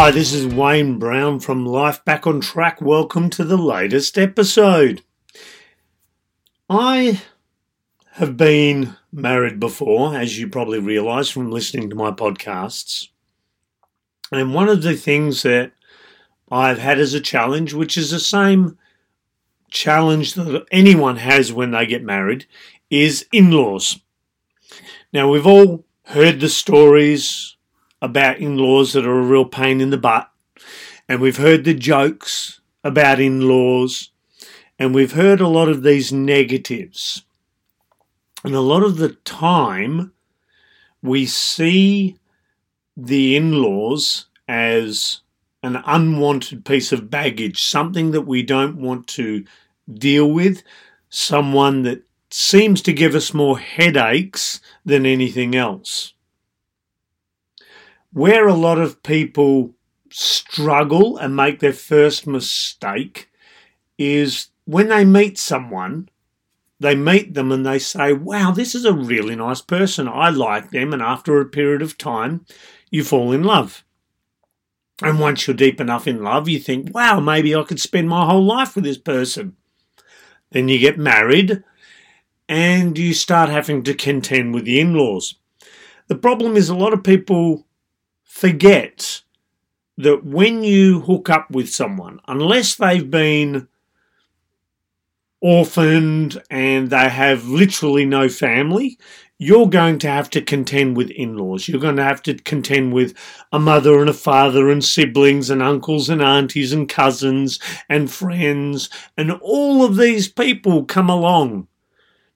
Hi, this is Wayne Brown from Life Back on Track. Welcome to the latest episode. I have been married before, as you probably realize from listening to my podcasts. And one of the things that I've had as a challenge, which is the same challenge that anyone has when they get married, is in laws. Now, we've all heard the stories about in laws that are a real pain in the butt, and we've heard the jokes about in laws, and we've heard a lot of these negatives. And a lot of the time, we see the in laws as an unwanted piece of baggage, something that we don't want to deal with, someone that seems to give us more headaches than anything else. Where a lot of people struggle and make their first mistake is when they meet someone, they meet them and they say, Wow, this is a really nice person. I like them. And after a period of time, you fall in love. And once you're deep enough in love, you think, Wow, maybe I could spend my whole life with this person. Then you get married and you start having to contend with the in laws. The problem is a lot of people forget that when you hook up with someone, unless they've been orphaned and they have literally no family, you're going to have to contend with in laws. You're going to have to contend with a mother and a father and siblings and uncles and aunties and cousins and friends. And all of these people come along.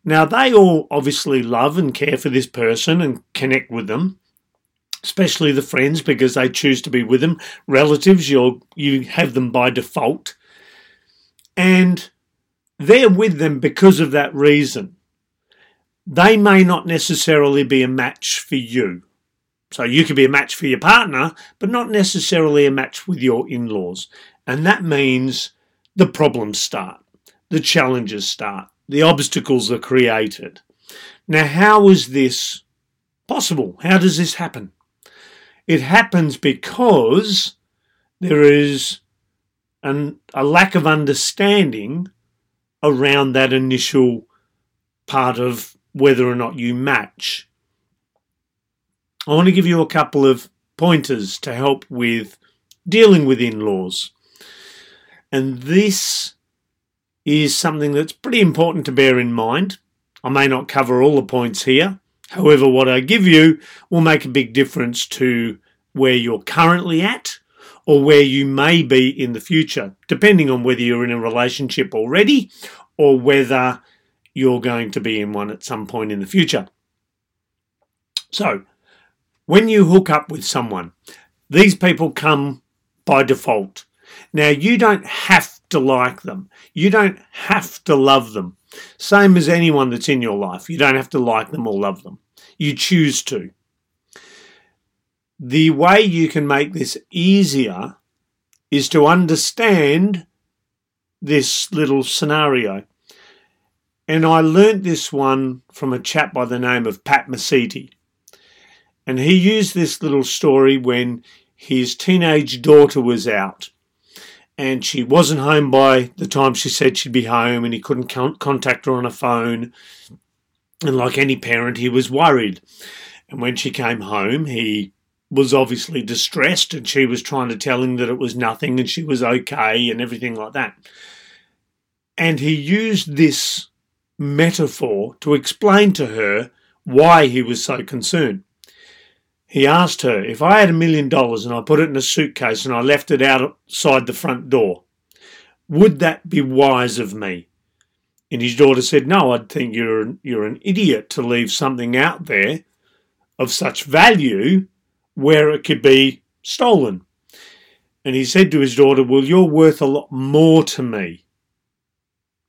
Now, they all obviously love and care for this person and connect with them, especially the friends because they choose to be with them. Relatives, you you have them by default. And they're with them because of that reason. They may not necessarily be a match for you. So you could be a match for your partner, but not necessarily a match with your in laws. And that means the problems start, the challenges start, the obstacles are created. Now, how is this possible? How does this happen? It happens because there is an, a lack of understanding around that initial part of whether or not you match. I want to give you a couple of pointers to help with dealing with in laws. And this is something that's pretty important to bear in mind. I may not cover all the points here. However, what I give you will make a big difference to where you're currently at or where you may be in the future, depending on whether you're in a relationship already or whether you're going to be in one at some point in the future. So, when you hook up with someone, these people come by default. Now, you don't have to like them, you don't have to love them. Same as anyone that's in your life. You don't have to like them or love them. You choose to. The way you can make this easier is to understand this little scenario. And I learnt this one from a chap by the name of Pat Mesiti. And he used this little story when his teenage daughter was out and she wasn't home by the time she said she'd be home and he couldn't contact her on a phone. And like any parent, he was worried. And when she came home, he was obviously distressed and she was trying to tell him that it was nothing and she was okay and everything like that. And he used this metaphor to explain to her why he was so concerned. He asked her, If I had a million dollars and I put it in a suitcase and I left it outside the front door, would that be wise of me? And his daughter said, No, I'd think you're an, you're an idiot to leave something out there of such value where it could be stolen. And he said to his daughter, Well, you're worth a lot more to me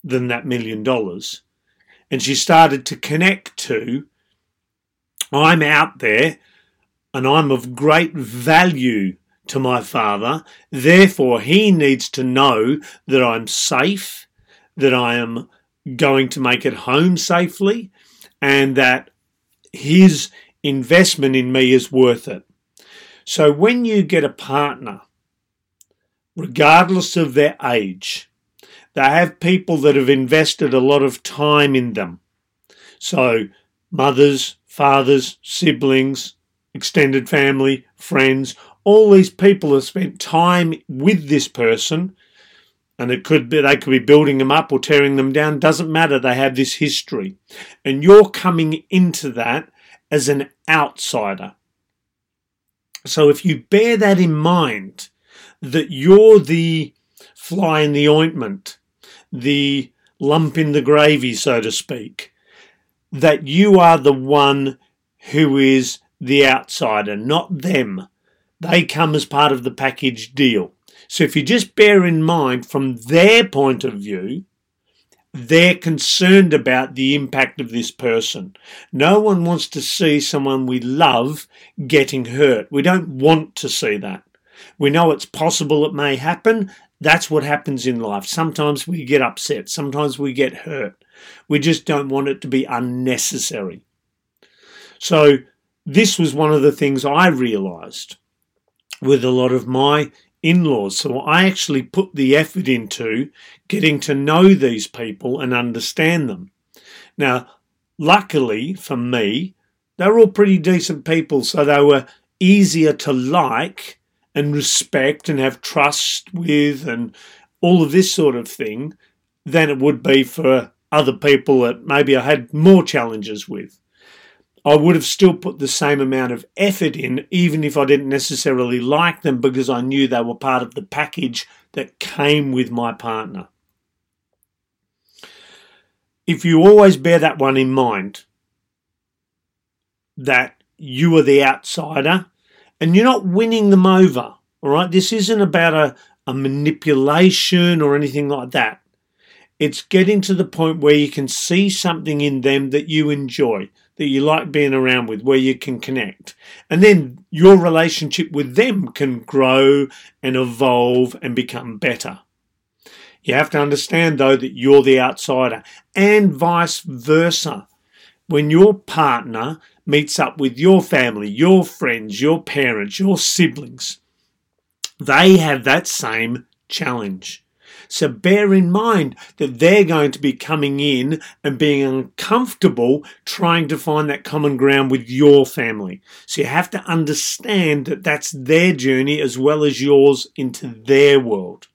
than that million dollars and she started to connect to I'm out there and I'm of great value to my father. Therefore, he needs to know that I'm safe, that I am going to make it home safely, and that his investment in me is worth it. So when you get a partner, regardless of their age, they have people that have invested a lot of time in them. So mothers, fathers, siblings, extended family, friends, all these people have spent time with this person and it could be they could be building them up or tearing them down doesn't matter they have this history. And you're coming into that as an outsider. So if you bear that in mind that you're the fly in the ointment the lump in the gravy so to speak that you are the one who is the outsider not them they come as part of the package deal so if you just bear in mind from their point of view, they're concerned about the impact of this person. No one wants to see someone we love getting hurt. We don't want to see that. We know it's possible it may happen. That's what happens in life. Sometimes we get upset, sometimes we get hurt. We just don't want it to be unnecessary. So, this was one of the things I realized with a lot of my in laws. So I actually put the effort into getting to know these people and understand them. Now, luckily for me, they're all pretty decent people, so they were easier to like and respect and have trust with and all of this sort of thing than it would be for other people that maybe I had more challenges with. I would have still put the same amount of effort in, even if I didn't necessarily like them, because I knew they were part of the package that came with my partner. If you always bear that one in mind, that you are the outsider and you're not winning them over, all right? This isn't about a, a manipulation or anything like that. It's getting to the point where you can see something in them that you enjoy that you like being around with, where you can connect. And then your relationship with them can grow and evolve and become better. You have to understand, though, that you're the outsider and vice versa. When your partner meets up with your family, your friends, your parents, your siblings, they have that same challenge. So bear in mind that they're going to be coming in and being uncomfortable trying to find that common ground with your family. So you have to understand that that's their journey as well as yours into their world.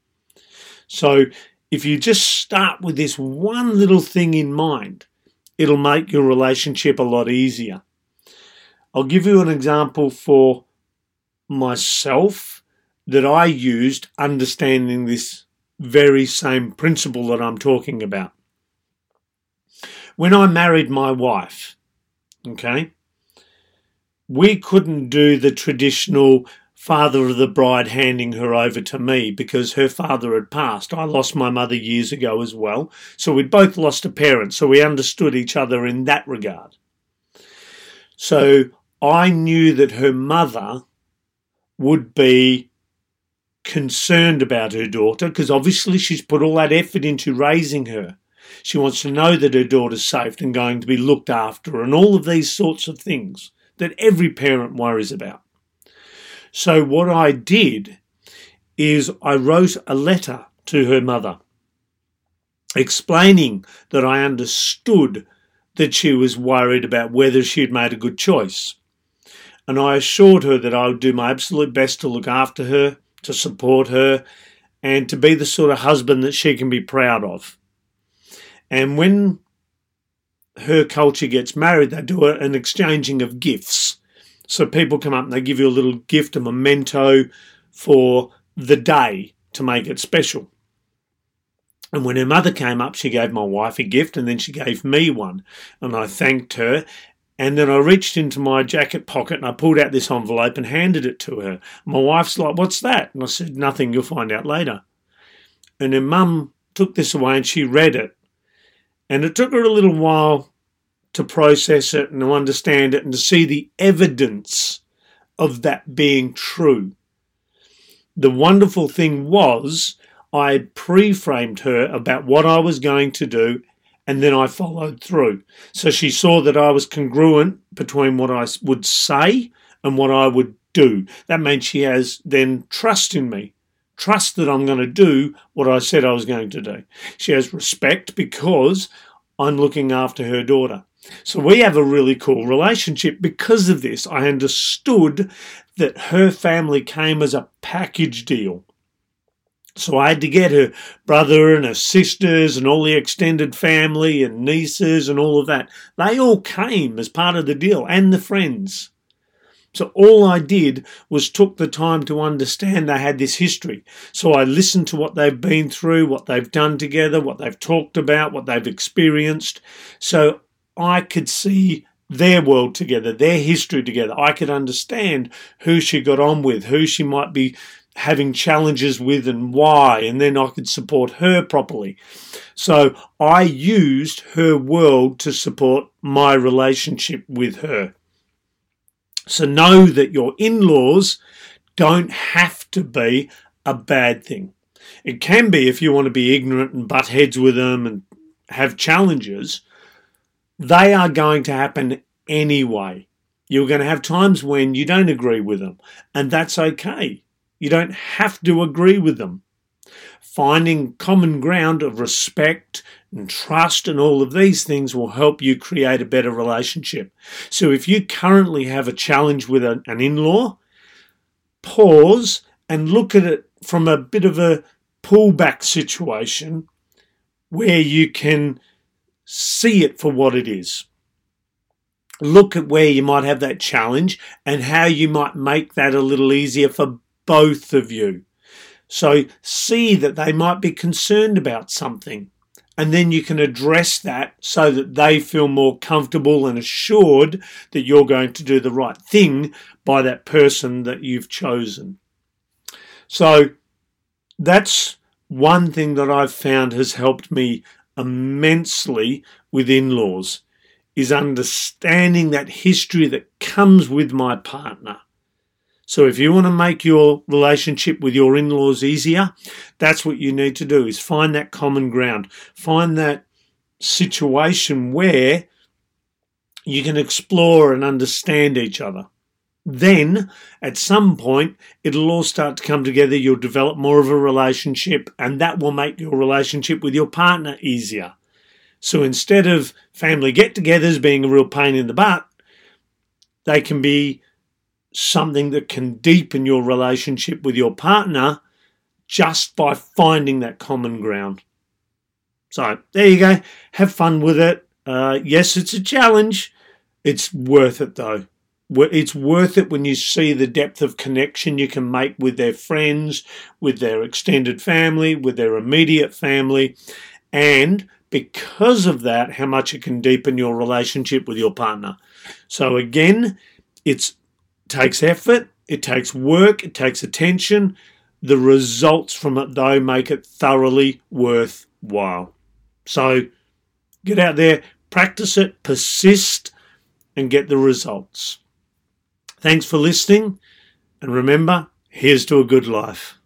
So if you just start with this one little thing in mind, it'll make your relationship a lot easier. I'll give you an example for myself that I used understanding this very same principle that I'm talking about. When I married my wife, okay, we couldn't do the traditional father of the bride handing her over to me because her father had passed. I lost my mother years ago as well. So we'd both lost a parent. So we understood each other in that regard. So I knew that her mother would be concerned about her daughter because obviously she's put all that effort into raising her. She wants to know that her daughter's safe and going to be looked after, and all of these sorts of things that every parent worries about. So, what I did is I wrote a letter to her mother explaining that I understood that she was worried about whether she'd made a good choice. And I assured her that I would do my absolute best to look after her to support her, and to be the sort of husband that she can be proud of. And when her culture gets married, they do an exchanging of gifts. So people come up and they give you a little gift, a memento for the day to make it special. And when her mother came up, she gave my wife a gift and then she gave me one. And I thanked her and then I reached into my jacket pocket and I pulled out this envelope and handed it to her. My wife's like, What's that? And I said, Nothing, you'll find out later. And her mum took this away and she read it. And it took her a little while to process it and to understand it and to see the evidence of that being true. The wonderful thing was, I pre framed her about what I was going to do and then I followed through. So she saw that I was congruent between what I would say and what I would do. That means she has then trust in me. Trust that I'm going to do what I said I was going to do. She has respect because I'm looking after her daughter. So we have a really cool relationship because of this. I understood that her family came as a package deal. So I had to get her brother and her sisters and all the extended family and nieces and all of that. They all came as part of the deal and the friends. So all I did was took the time to understand they had this history. So I listened to what they've been through, what they've done together, what they've talked about, what they've experienced. So I could see their world together, their history together. I could understand who she got on with, who she might be having challenges with and why, and then I could support her properly. So I used her world to support my relationship with her. So know that your in laws don't have to be a bad thing. It can be if you want to be ignorant and butt heads with them and have challenges. They are going to happen anyway. You're going to have times when you don't agree with them, and that's okay. You don't have to agree with them. Finding common ground of respect and trust and all of these things will help you create a better relationship. So if you currently have a challenge with an in law, pause and look at it from a bit of a pullback situation where you can see it for what it is. Look at where you might have that challenge and how you might make that a little easier for both of you. So see that they might be concerned about something. And then you can address that so that they feel more comfortable and assured that you're going to do the right thing by that person that you've chosen. So that's one thing that I've found has helped me immensely with in laws is understanding that history that comes with my partner. So if you want to make your relationship with your in-laws easier, that's what you need to do is find that common ground. Find that situation where you can explore and understand each other. Then, at some point, it'll all start to come together. You'll develop more of a relationship, and that will make your relationship with your partner easier. So instead of family get togethers being a real pain in the butt, they can be something that can deepen your relationship with your partner just by finding that common ground. So there you go. Have fun with it. Uh, yes, it's a challenge. It's worth it though. It's worth it when you see the depth of connection you can make with their friends, with their extended family, with their immediate family, and because of that, how much it can deepen your relationship with your partner. So, again, it's takes effort, it takes work, it takes attention. The results from it, though, make it thoroughly worthwhile. So get out there, practice it, persist, and get the results. Thanks for listening, and remember, here's to a good life.